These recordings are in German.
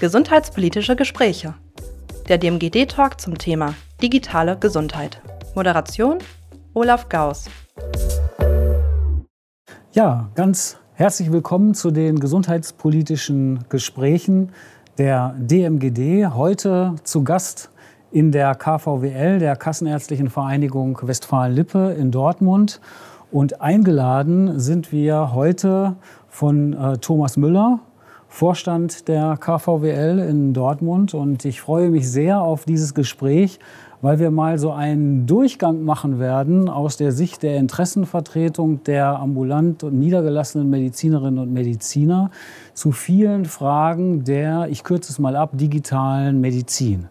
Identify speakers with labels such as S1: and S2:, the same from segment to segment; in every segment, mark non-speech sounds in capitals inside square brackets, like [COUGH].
S1: Gesundheitspolitische Gespräche. Der DMGD-Talk zum Thema digitale Gesundheit. Moderation Olaf Gauss.
S2: Ja, ganz herzlich willkommen zu den gesundheitspolitischen Gesprächen der DMGD. Heute zu Gast in der KVWL, der Kassenärztlichen Vereinigung Westfalen-Lippe in Dortmund. Und eingeladen sind wir heute von äh, Thomas Müller, Vorstand der KVWL in Dortmund. Und ich freue mich sehr auf dieses Gespräch, weil wir mal so einen Durchgang machen werden aus der Sicht der Interessenvertretung der ambulant und niedergelassenen Medizinerinnen und Mediziner zu vielen Fragen der, ich kürze es mal ab, digitalen Medizin.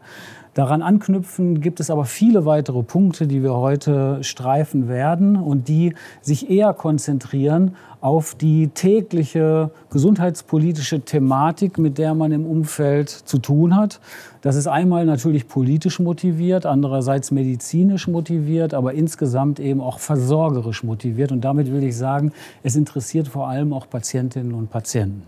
S2: Daran anknüpfen gibt es aber viele weitere Punkte, die wir heute streifen werden und die sich eher konzentrieren auf die tägliche gesundheitspolitische Thematik, mit der man im Umfeld zu tun hat. Das ist einmal natürlich politisch motiviert, andererseits medizinisch motiviert, aber insgesamt eben auch versorgerisch motiviert. Und damit will ich sagen, es interessiert vor allem auch Patientinnen und Patienten.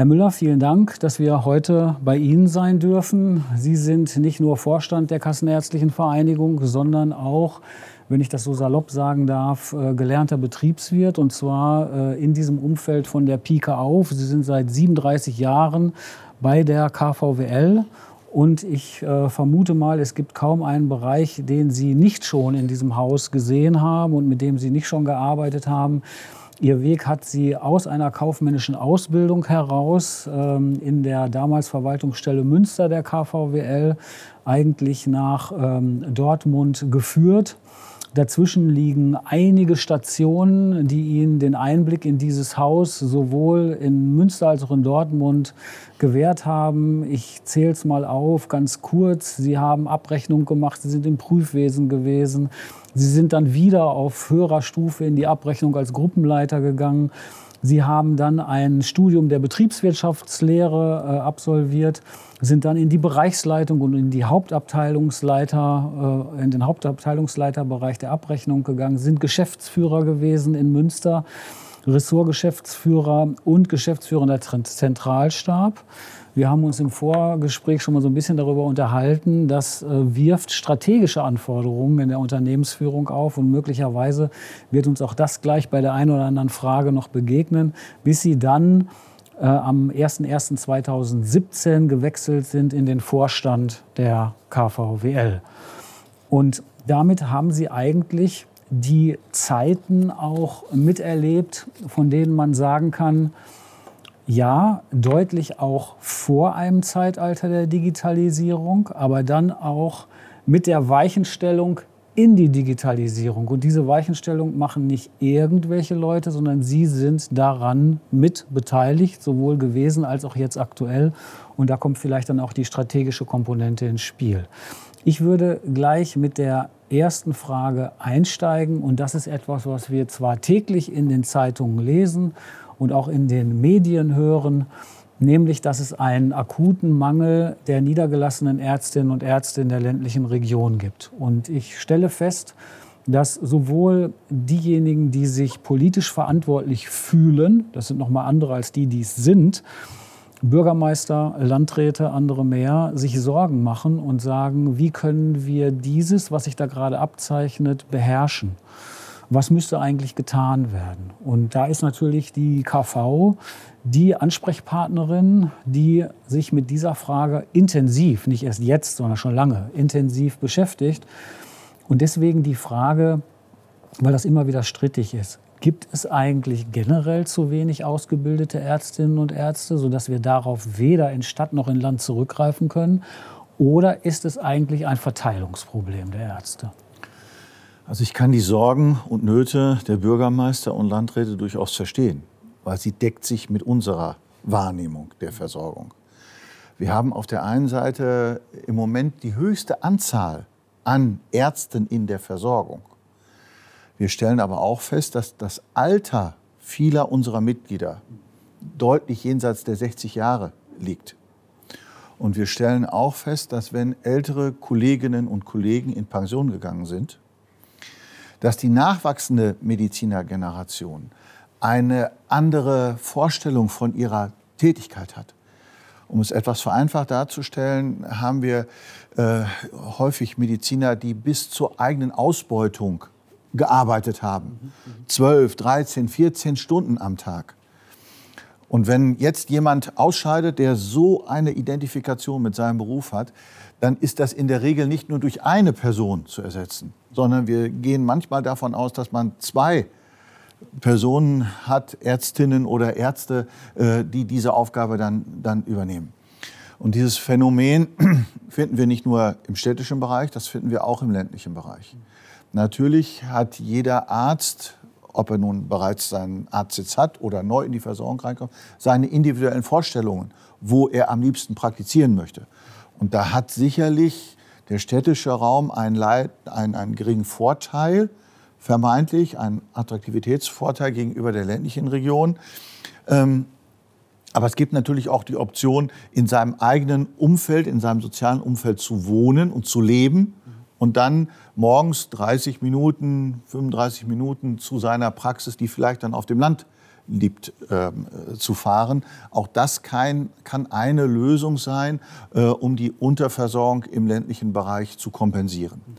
S2: Herr Müller, vielen Dank, dass wir heute bei Ihnen sein dürfen. Sie sind nicht nur Vorstand der Kassenärztlichen Vereinigung, sondern auch, wenn ich das so salopp sagen darf, äh, gelernter Betriebswirt und zwar äh, in diesem Umfeld von der Pike auf. Sie sind seit 37 Jahren bei der KVWL und ich äh, vermute mal, es gibt kaum einen Bereich, den Sie nicht schon in diesem Haus gesehen haben und mit dem Sie nicht schon gearbeitet haben. Ihr Weg hat sie aus einer kaufmännischen Ausbildung heraus ähm, in der damals Verwaltungsstelle Münster der KVWL eigentlich nach ähm, Dortmund geführt. Dazwischen liegen einige Stationen, die Ihnen den Einblick in dieses Haus sowohl in Münster als auch in Dortmund gewährt haben. Ich zähle es mal auf, ganz kurz. Sie haben Abrechnung gemacht, Sie sind im Prüfwesen gewesen. Sie sind dann wieder auf höherer Stufe in die Abrechnung als Gruppenleiter gegangen. Sie haben dann ein Studium der Betriebswirtschaftslehre äh, absolviert, sind dann in die Bereichsleitung und in die Hauptabteilungsleiter, äh, in den Hauptabteilungsleiterbereich der Abrechnung gegangen, sind Geschäftsführer gewesen in Münster, Ressortgeschäftsführer und Geschäftsführer der Zentralstab. Wir haben uns im Vorgespräch schon mal so ein bisschen darüber unterhalten, das äh, wirft strategische Anforderungen in der Unternehmensführung auf und möglicherweise wird uns auch das gleich bei der einen oder anderen Frage noch begegnen, bis Sie dann äh, am 01.01.2017 gewechselt sind in den Vorstand der KVWL. Und damit haben Sie eigentlich die Zeiten auch miterlebt, von denen man sagen kann, ja, deutlich auch vor einem Zeitalter der Digitalisierung, aber dann auch mit der Weichenstellung in die Digitalisierung. Und diese Weichenstellung machen nicht irgendwelche Leute, sondern sie sind daran mit beteiligt, sowohl gewesen als auch jetzt aktuell. Und da kommt vielleicht dann auch die strategische Komponente ins Spiel. Ich würde gleich mit der ersten Frage einsteigen. Und das ist etwas, was wir zwar täglich in den Zeitungen lesen und auch in den Medien hören, nämlich dass es einen akuten Mangel der niedergelassenen Ärztinnen und Ärzte in der ländlichen Region gibt. Und ich stelle fest, dass sowohl diejenigen, die sich politisch verantwortlich fühlen, das sind noch mal andere als die, die es sind, Bürgermeister, Landräte, andere mehr, sich Sorgen machen und sagen, wie können wir dieses, was sich da gerade abzeichnet, beherrschen? Was müsste eigentlich getan werden? Und da ist natürlich die KV die Ansprechpartnerin, die sich mit dieser Frage intensiv, nicht erst jetzt, sondern schon lange, intensiv beschäftigt. Und deswegen die Frage, weil das immer wieder strittig ist, gibt es eigentlich generell zu wenig ausgebildete Ärztinnen und Ärzte, sodass wir darauf weder in Stadt noch in Land zurückgreifen können? Oder ist es eigentlich ein Verteilungsproblem der Ärzte?
S3: Also ich kann die Sorgen und Nöte der Bürgermeister und Landräte durchaus verstehen, weil sie deckt sich mit unserer Wahrnehmung der Versorgung. Wir haben auf der einen Seite im Moment die höchste Anzahl an Ärzten in der Versorgung. Wir stellen aber auch fest, dass das Alter vieler unserer Mitglieder deutlich jenseits der 60 Jahre liegt. Und wir stellen auch fest, dass wenn ältere Kolleginnen und Kollegen in Pension gegangen sind, dass die nachwachsende Medizinergeneration eine andere Vorstellung von ihrer Tätigkeit hat. Um es etwas vereinfacht darzustellen, haben wir äh, häufig Mediziner, die bis zur eigenen Ausbeutung gearbeitet haben. 12, 13, 14 Stunden am Tag. Und wenn jetzt jemand ausscheidet, der so eine Identifikation mit seinem Beruf hat, dann ist das in der Regel nicht nur durch eine Person zu ersetzen, sondern wir gehen manchmal davon aus, dass man zwei Personen hat, Ärztinnen oder Ärzte, äh, die diese Aufgabe dann, dann übernehmen. Und dieses Phänomen [CLEARS THROAT] finden wir nicht nur im städtischen Bereich, das finden wir auch im ländlichen Bereich. Natürlich hat jeder Arzt ob er nun bereits seinen Arztsitz hat oder neu in die Versorgung reinkommt, seine individuellen Vorstellungen, wo er am liebsten praktizieren möchte. Und da hat sicherlich der städtische Raum einen, Leid, einen, einen geringen Vorteil, vermeintlich einen Attraktivitätsvorteil gegenüber der ländlichen Region. Ähm, aber es gibt natürlich auch die Option, in seinem eigenen Umfeld, in seinem sozialen Umfeld zu wohnen und zu leben und dann morgens 30 Minuten, 35 Minuten zu seiner Praxis, die vielleicht dann auf dem Land liegt, äh, zu fahren. Auch das kein, kann eine Lösung sein, äh, um die Unterversorgung im ländlichen Bereich zu kompensieren. Mhm.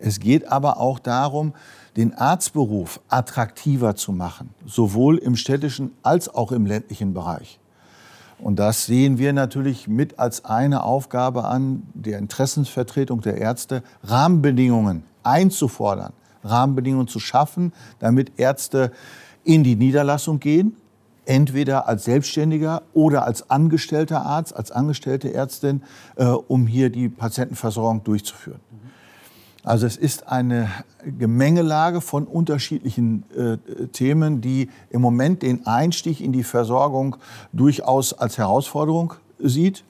S3: Es geht aber auch darum, den Arztberuf attraktiver zu machen, sowohl im städtischen als auch im ländlichen Bereich. Und das sehen wir natürlich mit als eine Aufgabe an, der Interessensvertretung der Ärzte, Rahmenbedingungen einzufordern, Rahmenbedingungen zu schaffen, damit Ärzte in die Niederlassung gehen, entweder als Selbstständiger oder als angestellter Arzt, als angestellte Ärztin, äh, um hier die Patientenversorgung durchzuführen. Also es ist eine Gemengelage von unterschiedlichen äh, Themen, die im Moment den Einstieg in die Versorgung durchaus als Herausforderung sieht.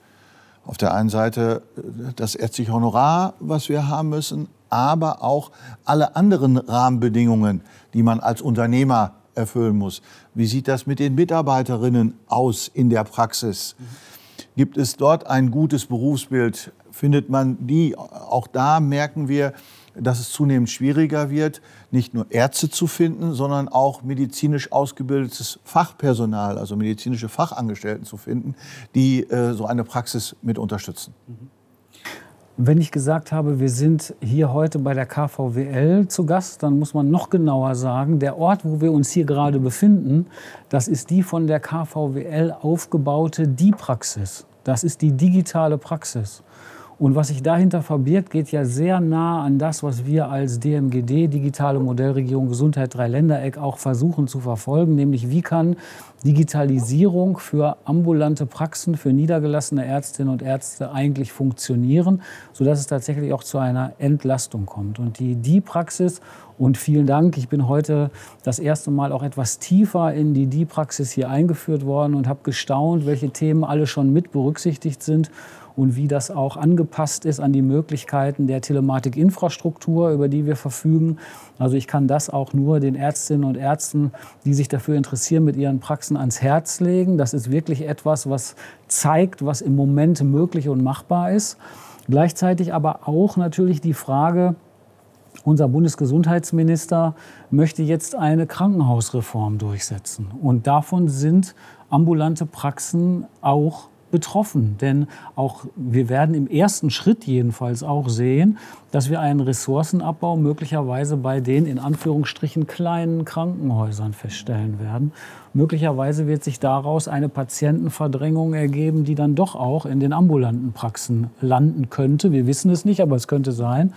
S3: Auf der einen Seite äh, das ärztliche Honorar, was wir haben müssen, aber auch alle anderen Rahmenbedingungen, die man als Unternehmer erfüllen muss. Wie sieht das mit den Mitarbeiterinnen aus in der Praxis? Gibt es dort ein gutes Berufsbild? findet man die. Auch da merken wir, dass es zunehmend schwieriger wird, nicht nur Ärzte zu finden, sondern auch medizinisch ausgebildetes Fachpersonal, also medizinische Fachangestellten zu finden, die äh, so eine Praxis mit unterstützen.
S2: Wenn ich gesagt habe, wir sind hier heute bei der KVWL zu Gast, dann muss man noch genauer sagen, der Ort, wo wir uns hier gerade befinden, das ist die von der KVWL aufgebaute Die-Praxis. Das ist die digitale Praxis. Und was sich dahinter verbirgt, geht ja sehr nah an das, was wir als DMGD, Digitale Modellregion Gesundheit Dreiländereck, auch versuchen zu verfolgen, nämlich wie kann Digitalisierung für ambulante Praxen, für niedergelassene Ärztinnen und Ärzte eigentlich funktionieren, sodass es tatsächlich auch zu einer Entlastung kommt. Und die, die Praxis und vielen Dank. Ich bin heute das erste Mal auch etwas tiefer in die Die-Praxis hier eingeführt worden und habe gestaunt, welche Themen alle schon mit berücksichtigt sind und wie das auch angepasst ist an die Möglichkeiten der Telematikinfrastruktur, über die wir verfügen. Also ich kann das auch nur den Ärztinnen und Ärzten, die sich dafür interessieren, mit ihren Praxen ans Herz legen. Das ist wirklich etwas, was zeigt, was im Moment möglich und machbar ist. Gleichzeitig aber auch natürlich die Frage, unser Bundesgesundheitsminister möchte jetzt eine Krankenhausreform durchsetzen. Und davon sind ambulante Praxen auch betroffen. Denn auch wir werden im ersten Schritt jedenfalls auch sehen, dass wir einen Ressourcenabbau möglicherweise bei den in Anführungsstrichen kleinen Krankenhäusern feststellen werden. Möglicherweise wird sich daraus eine Patientenverdrängung ergeben, die dann doch auch in den ambulanten Praxen landen könnte. Wir wissen es nicht, aber es könnte sein.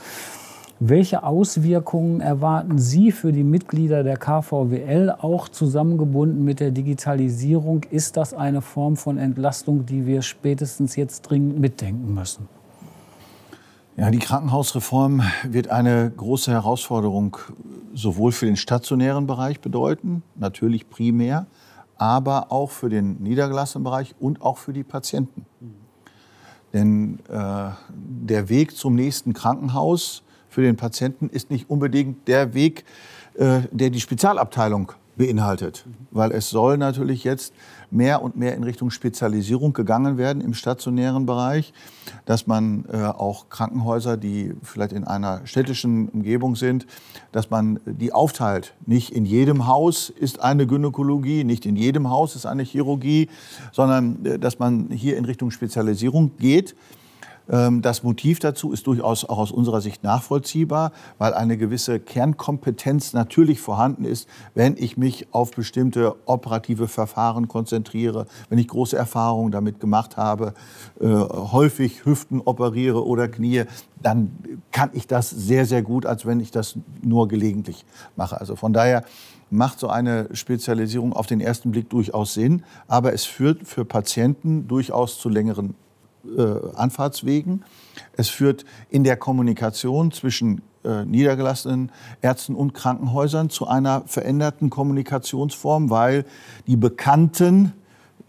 S2: Welche Auswirkungen erwarten Sie für die Mitglieder der KVWL, auch zusammengebunden mit der Digitalisierung? Ist das eine Form von Entlastung, die wir spätestens jetzt dringend mitdenken müssen?
S3: Ja, die Krankenhausreform wird eine große Herausforderung sowohl für den stationären Bereich bedeuten, natürlich primär, aber auch für den niedergelassenen Bereich und auch für die Patienten. Denn äh, der Weg zum nächsten Krankenhaus für den Patienten ist nicht unbedingt der Weg, äh, der die Spezialabteilung beinhaltet, weil es soll natürlich jetzt mehr und mehr in Richtung Spezialisierung gegangen werden im stationären Bereich, dass man äh, auch Krankenhäuser, die vielleicht in einer städtischen Umgebung sind, dass man die aufteilt. Nicht in jedem Haus ist eine Gynäkologie, nicht in jedem Haus ist eine Chirurgie, sondern äh, dass man hier in Richtung Spezialisierung geht. Ähm, das Motiv dazu ist durchaus auch aus unserer Sicht nachvollziehbar, weil eine gewisse Kernkompetenz natürlich vorhanden ist, wenn ich mich auf bestimmte operative Verfahren konzentriere, wenn ich große Erfahrungen damit gemacht habe, äh, häufig Hüften operiere oder Knie, dann kann ich das sehr, sehr gut, als wenn ich das nur gelegentlich mache. Also von daher macht so eine Spezialisierung auf den ersten Blick durchaus Sinn, aber es führt für Patienten durchaus zu längeren äh, Anfahrtswegen. Es führt in der Kommunikation zwischen äh, niedergelassenen Ärzten und Krankenhäusern zu einer veränderten Kommunikationsform, weil die bekannten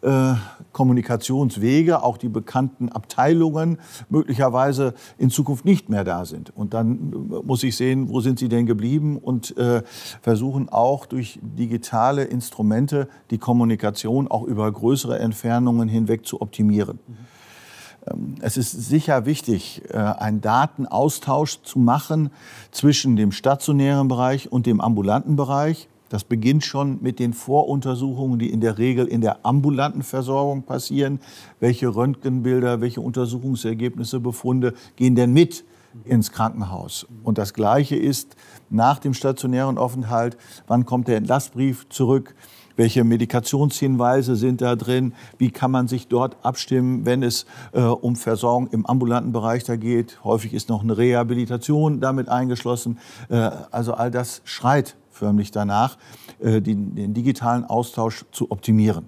S3: äh, Kommunikationswege, auch die bekannten Abteilungen möglicherweise in Zukunft nicht mehr da sind. Und dann äh, muss ich sehen, wo sind sie denn geblieben und äh, versuchen auch durch digitale Instrumente die Kommunikation auch über größere Entfernungen hinweg zu optimieren. Mhm. Ähm, es ist sicher wichtig, äh, einen Datenaustausch zu machen zwischen dem stationären Bereich und dem ambulanten Bereich. Das beginnt schon mit den Voruntersuchungen, die in der Regel in der ambulanten Versorgung passieren. Welche Röntgenbilder, welche Untersuchungsergebnisse, Befunde gehen denn mit ins Krankenhaus? Und das Gleiche ist nach dem stationären Aufenthalt. Wann kommt der Entlassbrief zurück? Welche Medikationshinweise sind da drin, wie kann man sich dort abstimmen, wenn es äh, um Versorgung im ambulanten Bereich da geht. Häufig ist noch eine Rehabilitation damit eingeschlossen. Äh, also all das schreit förmlich danach, äh, den, den digitalen Austausch zu optimieren.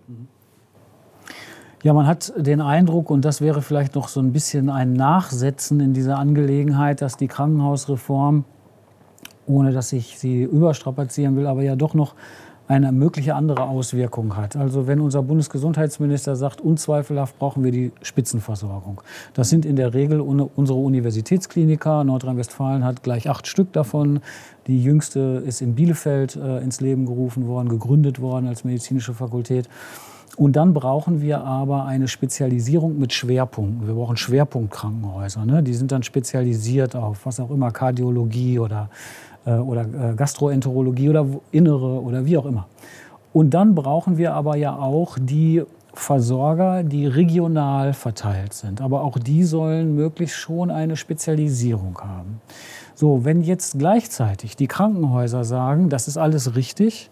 S2: Ja, man hat den Eindruck, und das wäre vielleicht noch so ein bisschen ein Nachsetzen in dieser Angelegenheit, dass die Krankenhausreform, ohne dass ich sie überstrapazieren will, aber ja doch noch eine mögliche andere Auswirkung hat. Also wenn unser Bundesgesundheitsminister sagt, unzweifelhaft brauchen wir die Spitzenversorgung. Das sind in der Regel unsere Universitätskliniker. Nordrhein-Westfalen hat gleich acht Stück davon. Die jüngste ist in Bielefeld äh, ins Leben gerufen worden, gegründet worden als medizinische Fakultät. Und dann brauchen wir aber eine Spezialisierung mit Schwerpunkten. Wir brauchen Schwerpunktkrankenhäuser. Ne? Die sind dann spezialisiert auf was auch immer, Kardiologie oder äh, oder äh, Gastroenterologie oder Innere oder wie auch immer. Und dann brauchen wir aber ja auch die Versorger, die regional verteilt sind. Aber auch die sollen möglichst schon eine Spezialisierung haben. So, wenn jetzt gleichzeitig die Krankenhäuser sagen, das ist alles richtig,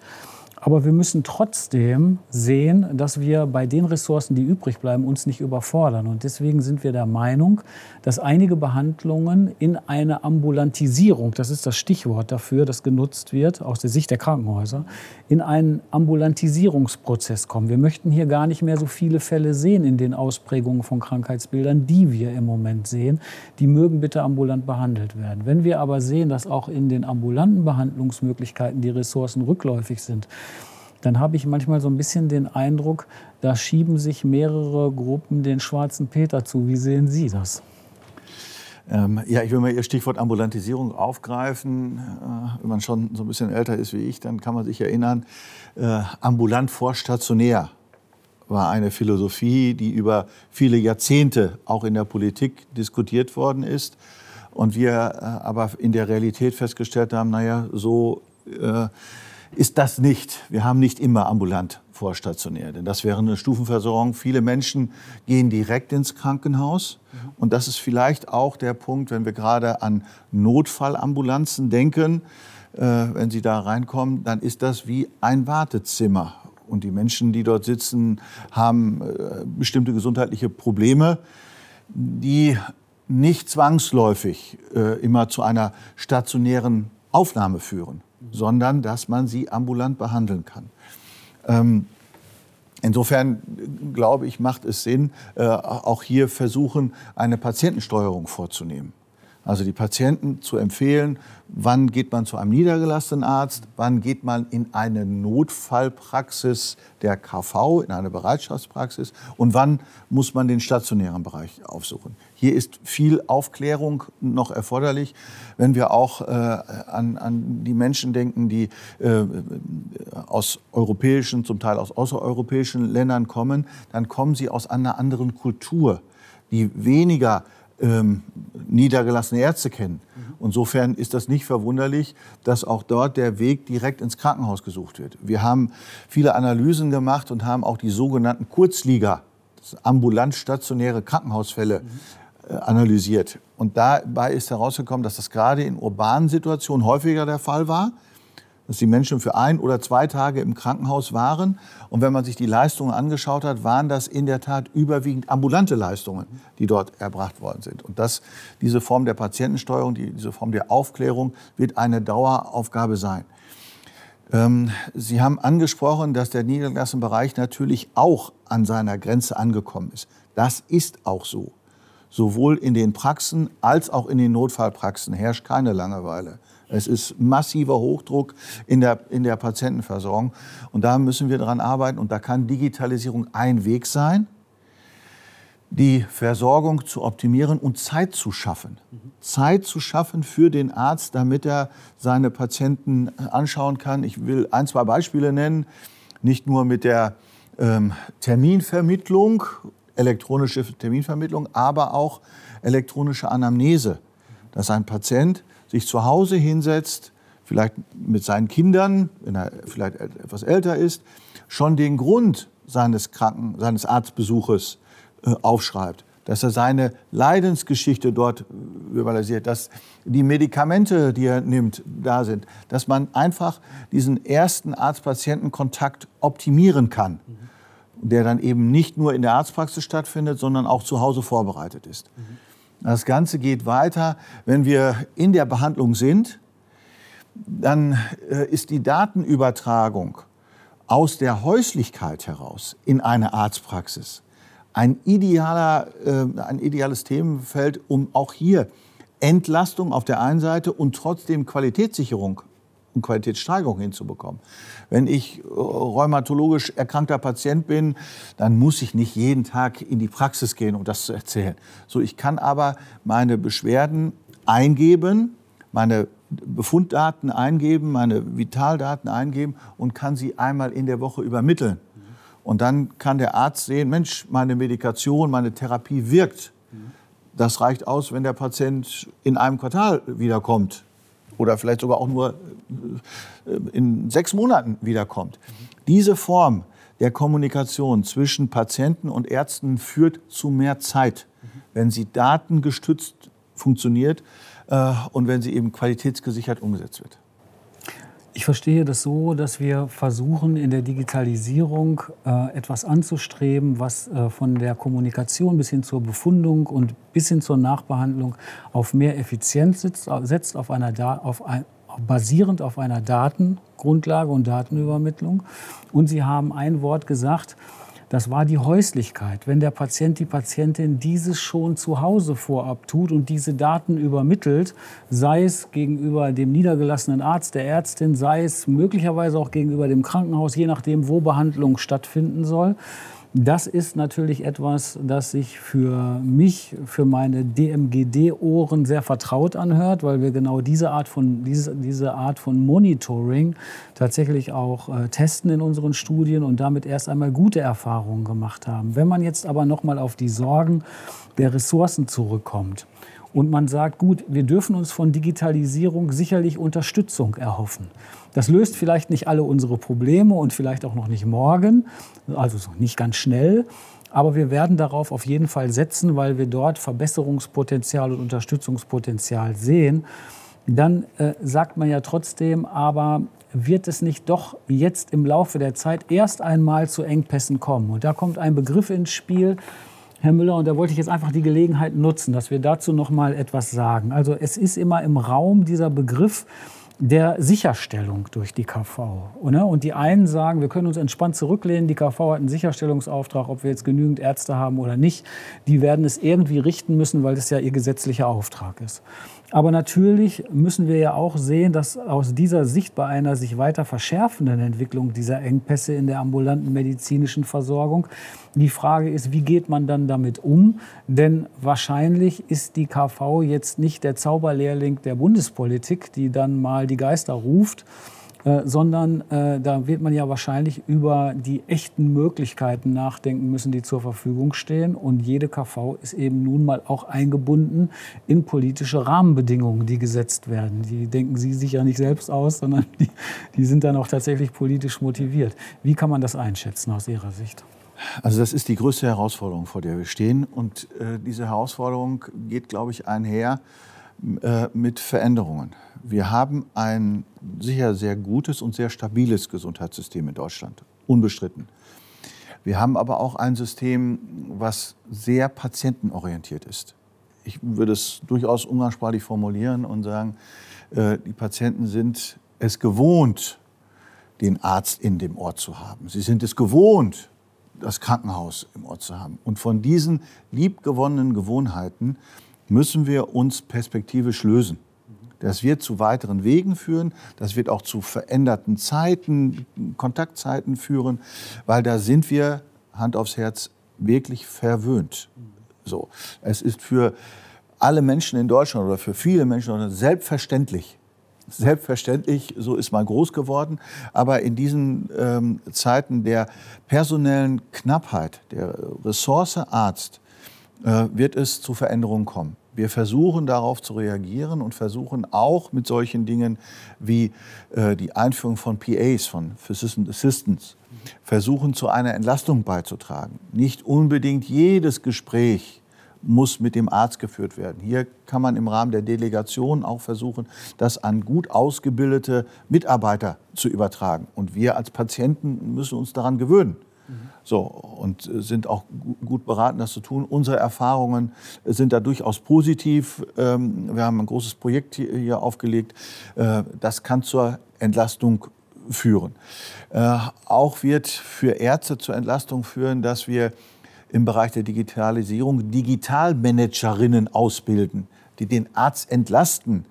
S2: aber wir müssen trotzdem sehen, dass wir bei den Ressourcen, die übrig bleiben, uns nicht überfordern. Und deswegen sind wir der Meinung, dass einige Behandlungen in eine Ambulantisierung, das ist das Stichwort dafür, das genutzt wird aus der Sicht der Krankenhäuser, in einen Ambulantisierungsprozess kommen. Wir möchten hier gar nicht mehr so viele Fälle sehen in den Ausprägungen von Krankheitsbildern, die wir im Moment sehen. Die mögen bitte ambulant behandelt werden. Wenn wir aber sehen, dass auch in den ambulanten Behandlungsmöglichkeiten die Ressourcen rückläufig sind, dann habe ich manchmal so ein bisschen den Eindruck, da schieben sich mehrere Gruppen den schwarzen Peter zu. Wie sehen Sie das?
S3: Ähm, ja, ich will mal Ihr Stichwort Ambulantisierung aufgreifen. Äh, wenn man schon so ein bisschen älter ist wie ich, dann kann man sich erinnern, äh, ambulant vor stationär war eine Philosophie, die über viele Jahrzehnte auch in der Politik diskutiert worden ist. Und wir äh, aber in der Realität festgestellt haben, naja, so äh, ist das nicht. Wir haben nicht immer ambulant vorstationär, denn das wäre eine Stufenversorgung. Viele Menschen gehen direkt ins Krankenhaus. Und das ist vielleicht auch der Punkt, wenn wir gerade an Notfallambulanzen denken. Äh, wenn Sie da reinkommen, dann ist das wie ein Wartezimmer. Und die Menschen, die dort sitzen, haben äh, bestimmte gesundheitliche Probleme, die nicht zwangsläufig äh, immer zu einer stationären Aufnahme führen sondern dass man sie ambulant behandeln kann. Ähm, Insofern glaube ich, macht es Sinn, äh, auch hier versuchen, eine Patientensteuerung vorzunehmen. Also die Patienten zu empfehlen, wann geht man zu einem niedergelassenen Arzt, wann geht man in eine Notfallpraxis der KV, in eine Bereitschaftspraxis und wann muss man den stationären Bereich aufsuchen. Hier ist viel Aufklärung noch erforderlich, wenn wir auch äh, an, an, die Menschen denken, die äh, aus europäischen, zum Teil aus außereuropäischen Ländern kommen, dann kommen sie aus einer anderen Kultur, die weniger ähm, niedergelassene Ärzte kennen. Insofern ist das nicht verwunderlich, dass auch dort der Weg direkt ins Krankenhaus gesucht wird. Wir haben viele Analysen gemacht und haben auch die sogenannten Kurzliga, ambulant stationäre Krankenhausfälle, äh, analysiert. Und dabei ist herausgekommen, dass das gerade in urbanen Situationen häufiger der Fall war dass die Menschen für ein oder zwei Tage im Krankenhaus waren. Und wenn man sich die Leistungen angeschaut hat, waren das in der Tat überwiegend ambulante Leistungen, die dort erbracht worden sind. Und das, diese Form der Patientensteuerung, die, diese Form der Aufklärung wird eine Daueraufgabe sein. Ähm, Sie haben angesprochen, dass der Niedergelassenenbereich natürlich auch an seiner Grenze angekommen ist. Das ist auch so. Sowohl in den Praxen als auch in den Notfallpraxen herrscht keine Langeweile. Es ist massiver Hochdruck in der, in der Patientenversorgung. Und da müssen wir daran arbeiten. Und da kann Digitalisierung ein Weg sein, die Versorgung zu optimieren und Zeit zu schaffen. Zeit zu schaffen für den Arzt, damit er seine Patienten anschauen kann. Ich will ein, zwei Beispiele nennen. Nicht nur mit der ähm, Terminvermittlung, elektronische Terminvermittlung, aber auch elektronische Anamnese. Dass ein Patient sich zu Hause hinsetzt, vielleicht mit seinen Kindern, wenn er vielleicht etwas älter ist, schon den Grund seines Kranken, seines Arztbesuches äh, aufschreibt, dass er seine Leidensgeschichte dort verbalisiert, dass die Medikamente, die er nimmt, da sind, dass man einfach diesen ersten Arzt-Patienten-Kontakt optimieren kann, mhm. der dann eben nicht nur in der Arztpraxis stattfindet, sondern auch zu Hause vorbereitet ist. Mhm. Das Ganze geht weiter, wenn wir in der Behandlung sind, dann äh, ist die Datenübertragung aus der Häuslichkeit heraus in eine Arztpraxis ein, idealer, äh, ein ideales Themenfeld, um auch hier Entlastung auf der einen Seite und trotzdem Qualitätssicherung und Qualitätssteigerung hinzubekommen. Wenn ich äh, rheumatologisch erkrankter Patient bin, dann muss ich nicht jeden Tag in die Praxis gehen, um das zu erzählen. So, ich kann aber meine Beschwerden eingeben, meine Befunddaten eingeben, meine Vitaldaten eingeben und kann sie einmal in der Woche übermitteln. Und dann kann der Arzt sehen, Mensch, meine Medikation, meine Therapie wirkt. Das reicht aus, wenn der Patient in einem Quartal wiederkommt oder vielleicht sogar auch nur in sechs Monaten wiederkommt. Diese Form der Kommunikation zwischen Patienten und Ärzten führt zu mehr Zeit, wenn sie datengestützt funktioniert äh, und wenn sie eben qualitätsgesichert umgesetzt wird.
S2: Ich verstehe das so, dass wir versuchen, in der Digitalisierung äh, etwas anzustreben, was äh, von der Kommunikation bis hin zur Befundung und bis hin zur Nachbehandlung auf mehr Effizienz sitzt, setzt, auf einer auf ein, basierend auf einer Datengrundlage und Datenübermittlung. Und Sie haben ein Wort gesagt, das war die Häuslichkeit. Wenn der Patient, die Patientin dieses schon zu Hause vorab tut und diese Daten übermittelt, sei es gegenüber dem niedergelassenen Arzt, der Ärztin, sei es möglicherweise auch gegenüber dem Krankenhaus, je nachdem, wo Behandlung stattfinden soll, das ist natürlich etwas, das sich für mich, für meine DMGD-Ohren sehr vertraut anhört, weil wir genau diese Art von, diese, diese Art von Monitoring tatsächlich auch äh, testen in unseren Studien und damit erst einmal gute Erfahrungen gemacht haben. Wenn man jetzt aber noch mal auf die Sorgen der Ressourcen zurückkommt und man sagt, gut, wir dürfen uns von Digitalisierung sicherlich Unterstützung erhoffen. Das löst vielleicht nicht alle unsere Probleme und vielleicht auch noch nicht morgen, also nicht ganz schnell. Aber wir werden darauf auf jeden Fall setzen, weil wir dort Verbesserungspotenzial und Unterstützungspotenzial sehen. Dann äh, sagt man ja trotzdem, aber wird es nicht doch jetzt im Laufe der Zeit erst einmal zu Engpässen kommen? Und da kommt ein Begriff ins Spiel, Herr Müller, und da wollte ich jetzt einfach die Gelegenheit nutzen, dass wir dazu noch mal etwas sagen. Also es ist immer im Raum dieser Begriff der Sicherstellung durch die KV. Und die einen sagen, wir können uns entspannt zurücklehnen, die KV hat einen Sicherstellungsauftrag, ob wir jetzt genügend Ärzte haben oder nicht. Die werden es irgendwie richten müssen, weil das ja ihr gesetzlicher Auftrag ist. Aber natürlich müssen wir ja auch sehen, dass aus dieser Sicht bei einer sich weiter verschärfenden Entwicklung dieser Engpässe in der ambulanten medizinischen Versorgung die Frage ist, wie geht man dann damit um? Denn wahrscheinlich ist die KV jetzt nicht der Zauberlehrling der Bundespolitik, die dann mal die Geister ruft, äh, sondern äh, da wird man ja wahrscheinlich über die echten Möglichkeiten nachdenken müssen, die zur Verfügung stehen. Und jede KV ist eben nun mal auch eingebunden in politische Rahmenbedingungen, die gesetzt werden. Die denken Sie sich ja nicht selbst aus, sondern die, die sind dann auch tatsächlich politisch motiviert. Wie kann man das einschätzen aus Ihrer Sicht?
S3: Also das ist die größte Herausforderung, vor der wir stehen. Und äh, diese Herausforderung geht, glaube ich, einher äh, mit Veränderungen. Wir haben ein sicher sehr gutes und sehr stabiles Gesundheitssystem in Deutschland, unbestritten. Wir haben aber auch ein System, was sehr patientenorientiert ist. Ich würde es durchaus umgangssprachlich formulieren und sagen, äh, die Patienten sind es gewohnt, den Arzt in dem Ort zu haben. Sie sind es gewohnt, das Krankenhaus im Ort zu haben. Und von diesen liebgewonnenen Gewohnheiten müssen wir uns perspektivisch lösen. Das wird zu weiteren Wegen führen, das wird auch zu veränderten Zeiten, Kontaktzeiten führen, weil da sind wir, Hand aufs Herz, wirklich verwöhnt. So. Es ist für alle Menschen in Deutschland oder für viele Menschen in Deutschland selbstverständlich, Selbstverständlich, so ist man groß geworden. Aber in diesen ähm, Zeiten der personellen Knappheit, der Ressource Arzt, wird es zu Veränderungen kommen. Wir versuchen darauf zu reagieren und versuchen auch mit solchen Dingen wie äh, die Einführung von PAs, von Physician Assistants, versuchen zu einer Entlastung beizutragen. Nicht unbedingt jedes Gespräch muss mit dem Arzt geführt werden. Hier kann man im Rahmen der Delegation auch versuchen, das an gut ausgebildete Mitarbeiter zu übertragen. Und wir als Patienten müssen uns daran gewöhnen. So, und sind auch gut beraten, das zu tun. Unsere Erfahrungen sind da durchaus positiv. Ähm, wir haben ein großes Projekt hier aufgelegt. Äh, das kann zur Entlastung führen. Äh, auch wird für Ärzte zur Entlastung führen, dass wir im Bereich der Digitalisierung Digitalmanagerinnen ausbilden, die den Arzt entlasten,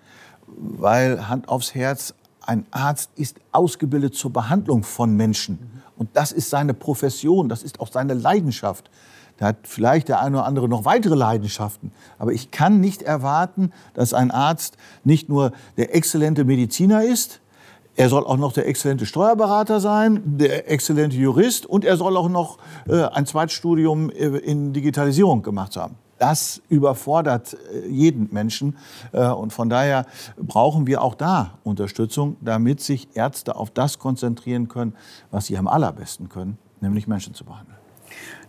S3: weil Hand aufs Herz, ein Arzt ist ausgebildet zur Behandlung von Menschen. Und das ist seine Profession, das ist auch seine Leidenschaft. Da hat vielleicht der eine oder andere noch weitere Leidenschaften. Aber ich kann nicht erwarten, dass ein Arzt nicht nur der exzellente Mediziner ist, er soll auch noch der exzellente Steuerberater sein, der exzellente Jurist und er soll auch noch äh, ein Zweitstudium äh, in Digitalisierung gemacht haben. Das überfordert äh, jeden Menschen äh, und von daher brauchen wir auch da Unterstützung, damit sich Ärzte auf das konzentrieren können, was sie am allerbesten können, nämlich Menschen zu behandeln.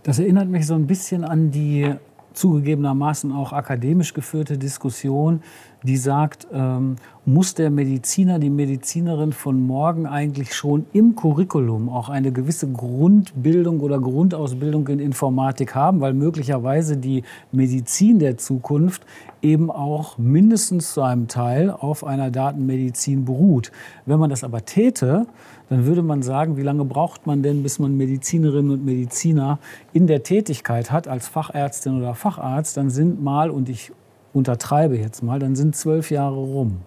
S2: Das erinnert mich so ein bisschen an die zugegebenermaßen auch akademisch geführte Diskussion, die sagt, ähm, muss der Mediziner, die Medizinerin von morgen eigentlich schon im Curriculum auch eine gewisse Grundbildung oder Grundausbildung in Informatik haben, weil möglicherweise die Medizin der Zukunft eben auch mindestens zu einem Teil auf einer Datenmedizin beruht. Wenn man das aber täte, dann würde man sagen, wie lange braucht man denn, bis man Medizinerinnen und Mediziner in der Tätigkeit hat als Fachärztin oder Facharzt? Dann sind mal, und ich untertreibe jetzt mal, dann sind zwölf Jahre rum.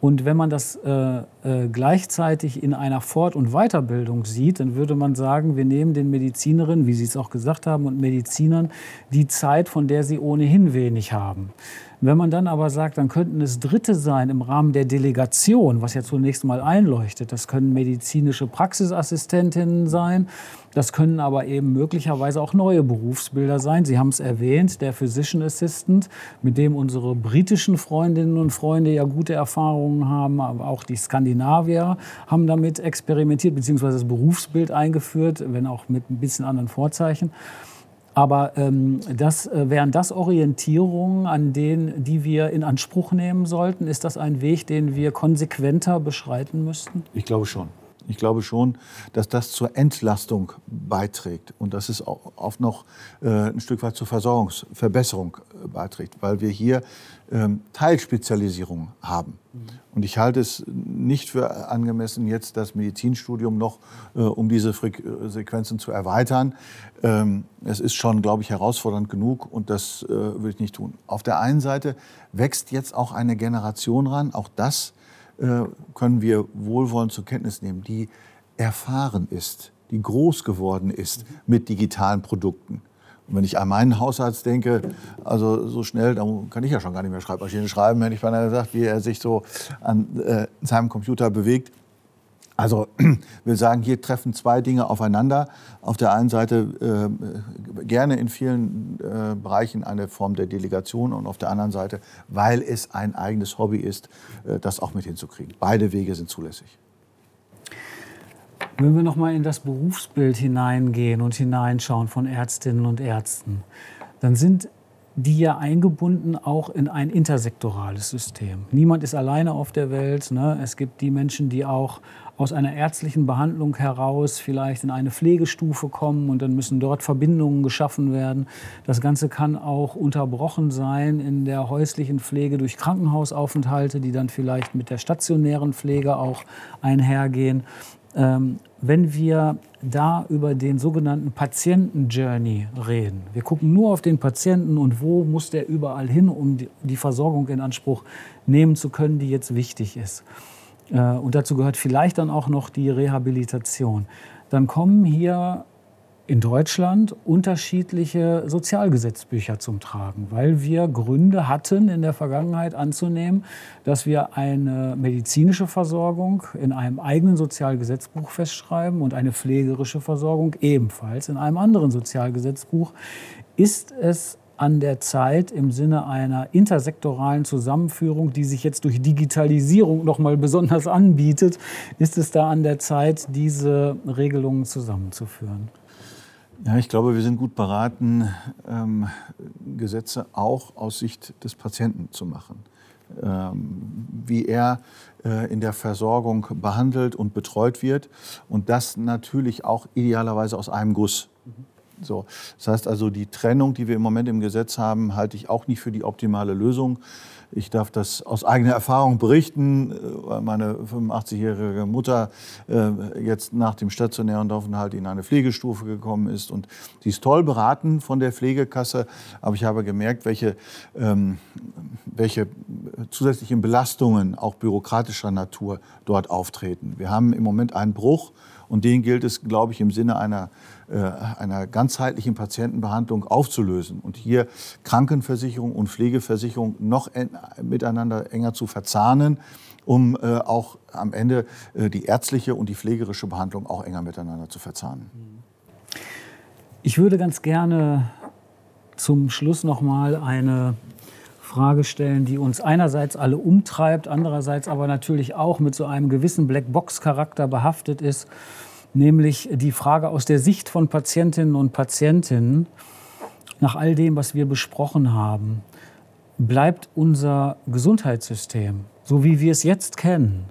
S2: Und wenn man das äh, äh, gleichzeitig in einer Fort- und Weiterbildung sieht, dann würde man sagen, wir nehmen den Medizinerinnen, wie Sie es auch gesagt haben, und Medizinern die Zeit, von der sie ohnehin wenig haben. Wenn man dann aber sagt, dann könnten es Dritte sein im Rahmen der Delegation, was ja zunächst mal einleuchtet. Das können medizinische Praxisassistentinnen sein, das können aber eben möglicherweise auch neue Berufsbilder sein. Sie haben es erwähnt, der Physician Assistant, mit dem unsere britischen Freundinnen und Freunde ja gute Erfahrungen haben, aber auch die Skandinavier haben damit experimentiert, beziehungsweise das Berufsbild eingeführt, wenn auch mit ein bisschen anderen Vorzeichen. Aber ähm, das, äh, wären das Orientierungen, an denen, die wir in Anspruch nehmen sollten? Ist das ein Weg, den wir konsequenter beschreiten müssten?
S3: Ich glaube schon. Ich glaube schon, dass das zur Entlastung beiträgt und dass es auch oft noch äh, ein Stück weit zur Versorgungsverbesserung äh, beiträgt, weil wir hier Teilspezialisierung haben. Und ich halte es nicht für angemessen, jetzt das Medizinstudium noch äh, um diese Frequ Sequenzen zu erweitern. Ähm, es ist schon, glaube ich, herausfordernd genug und das äh, würde ich nicht tun. Auf der einen Seite wächst jetzt auch eine Generation ran, auch das äh, können wir wohlwollend zur Kenntnis nehmen, die erfahren ist, die groß geworden ist mit digitalen Produkten. Und wenn ich an meinen Hausarzt denke, also so schnell, da kann ich ja schon gar nicht mehr Schreibmaschine schreiben, hätte ich beinahe gesagt, wie er sich so an äh, seinem Computer bewegt. Also [CLEARS THROAT] wir sagen, hier treffen zwei Dinge aufeinander. Auf der einen Seite äh, gerne in vielen äh, Bereichen eine Form der Delegation und auf der anderen Seite, weil es ein eigenes Hobby ist, äh, das auch mit hinzukriegen. Beide Wege sind zulässig.
S2: Wenn wir noch mal in das Berufsbild hineingehen und hineinschauen von Ärztinnen und Ärzten, dann sind die ja eingebunden auch in ein intersektorales System. Niemand ist alleine auf der Welt. Ne? Es gibt die Menschen, die auch aus einer ärztlichen Behandlung heraus vielleicht in eine Pflegestufe kommen und dann müssen dort Verbindungen geschaffen werden. Das Ganze kann auch unterbrochen sein in der häuslichen Pflege durch Krankenhausaufenthalte, die dann vielleicht mit der stationären Pflege auch einhergehen. Ähm, wenn wir da über den sogenannten Patienten-Journey reden, wir gucken nur auf den Patienten und wo muss der überall hin, um die Versorgung in Anspruch nehmen zu können, die jetzt wichtig ist. Äh, und dazu gehört vielleicht dann auch noch die Rehabilitation. Dann kommen hier in Deutschland unterschiedliche Sozialgesetzbücher zum Tragen, weil wir Gründe hatten in der Vergangenheit anzunehmen, dass wir eine medizinische Versorgung in einem eigenen Sozialgesetzbuch festschreiben und eine pflegerische Versorgung ebenfalls in einem anderen Sozialgesetzbuch. Ist es an der Zeit im Sinne einer intersektoralen Zusammenführung, die sich jetzt durch Digitalisierung noch mal besonders anbietet, ist es da an der Zeit, diese Regelungen zusammenzuführen?
S3: Ja, ich glaube, wir sind gut beraten, ähm, Gesetze auch aus Sicht des Patienten zu machen. Ähm, wie er äh, in der Versorgung behandelt und betreut wird und das natürlich auch idealerweise aus einem Guss. Mhm. So, das heißt also, die Trennung, die wir im Moment im Gesetz haben, halte ich auch nicht für die optimale Lösung. Ich darf das aus eigener Erfahrung berichten, äh, weil meine 85-jährige Mutter äh, jetzt nach dem stationären Aufenthalt in eine Pflegestufe gekommen ist. Und sie ist toll beraten von der Pflegekasse, aber ich habe gemerkt, welche, ähm, welche zusätzlichen Belastungen auch bürokratischer Natur dort auftreten. Wir haben im Moment einen Bruch und den gilt es, glaube ich, im Sinne einer, einer ganzheitlichen Patientenbehandlung aufzulösen. Und hier Krankenversicherung und Pflegeversicherung noch miteinander enger zu verzahnen, um äh, auch am Ende äh, die ärztliche und die pflegerische Behandlung auch enger miteinander zu verzahnen.
S2: Ich würde ganz gerne zum Schluss noch mal eine Frage stellen, die uns einerseits alle umtreibt, andererseits aber natürlich auch mit so einem gewissen Blackbox-Charakter behaftet ist, nämlich die Frage aus der Sicht von Patientinnen und Patientinnen, nach all dem, was wir besprochen haben, bleibt unser Gesundheitssystem, so wie wir es jetzt kennen,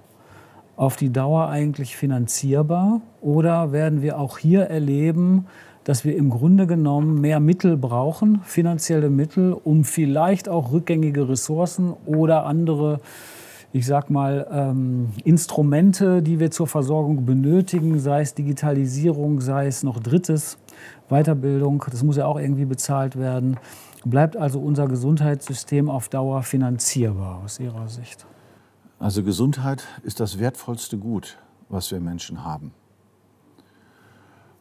S2: auf die Dauer eigentlich finanzierbar? Oder werden wir auch hier erleben, dass wir im Grunde genommen mehr Mittel brauchen, finanzielle Mittel, um vielleicht auch rückgängige Ressourcen oder andere, ich sag mal, ähm, Instrumente, die wir zur Versorgung benötigen, sei es Digitalisierung, sei es noch Drittes, Weiterbildung, das muss ja auch irgendwie bezahlt werden. Bleibt also unser Gesundheitssystem auf Dauer finanzierbar aus Ihrer Sicht?
S3: Also Gesundheit ist das wertvollste Gut, was wir Menschen haben.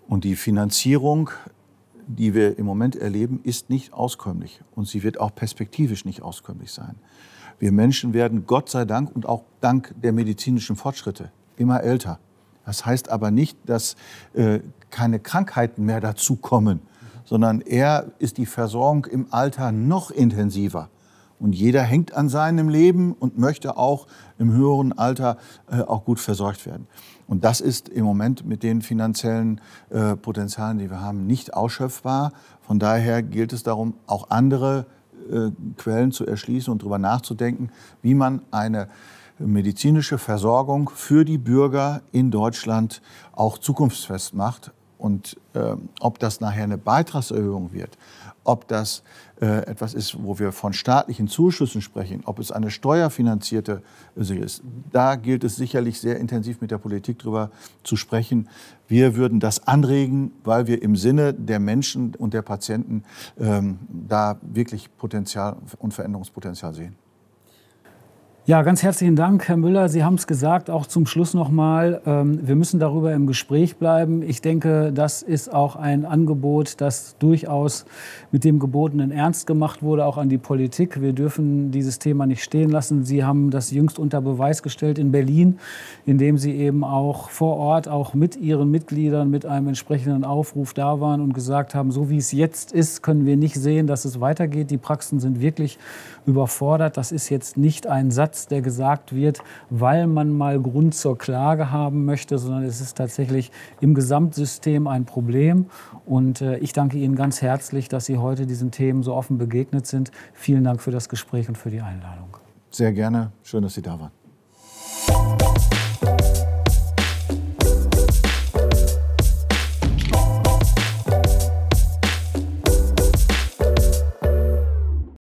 S3: Und die Finanzierung, die wir im Moment erleben, ist nicht auskömmlich. Und sie wird auch perspektivisch nicht auskömmlich sein. Wir Menschen werden Gott sei Dank und auch dank der medizinischen Fortschritte immer älter. Das heißt aber nicht, dass äh, keine Krankheiten mehr dazukommen, sondern eher ist die Versorgung im Alter noch intensiver. Und jeder hängt an seinem Leben und möchte auch im höheren Alter äh, auch gut versorgt werden. Und das ist im Moment mit den finanziellen äh, Potenzialen, die wir haben, nicht ausschöpfbar. Von daher gilt es darum, auch andere äh, Quellen zu erschließen und darüber nachzudenken, wie man eine medizinische Versorgung für die Bürger in Deutschland auch zukunftsfest macht. Und äh, ob das nachher eine Beitragserhöhung wird, ob das äh, etwas ist, wo wir von staatlichen Zuschüssen sprechen, ob es eine steuerfinanzierte äh, ist, da gilt es sicherlich sehr intensiv mit der Politik darüber zu sprechen. Wir würden das anregen, weil wir im Sinne der Menschen und der Patienten ähm, da wirklich Potenzial und Veränderungspotenzial sehen.
S2: Ja, ganz herzlichen Dank, Herr Müller. Sie haben es gesagt, auch zum Schluss nochmal, ähm, wir müssen darüber im Gespräch bleiben. Ich denke, das ist auch ein Angebot, das durchaus mit dem Gebotenen ernst gemacht wurde, auch an die Politik. Wir dürfen dieses Thema nicht stehen lassen. Sie haben das jüngst unter Beweis gestellt in Berlin, indem Sie eben auch vor Ort, auch mit Ihren Mitgliedern, mit einem entsprechenden Aufruf da waren und gesagt haben, so wie es jetzt ist, können wir nicht sehen, dass es weitergeht. Die Praxen sind wirklich überfordert. Das ist jetzt nicht ein Satz, der gesagt wird, weil man mal Grund zur Klage haben möchte, sondern es ist tatsächlich im Gesamtsystem ein Problem. Und äh, ich danke Ihnen ganz herzlich, dass Sie heute diesen Themen so offen begegnet sind. Vielen Dank für das Gespräch und für die Einladung.
S3: Sehr gerne. Schön, dass Sie da waren.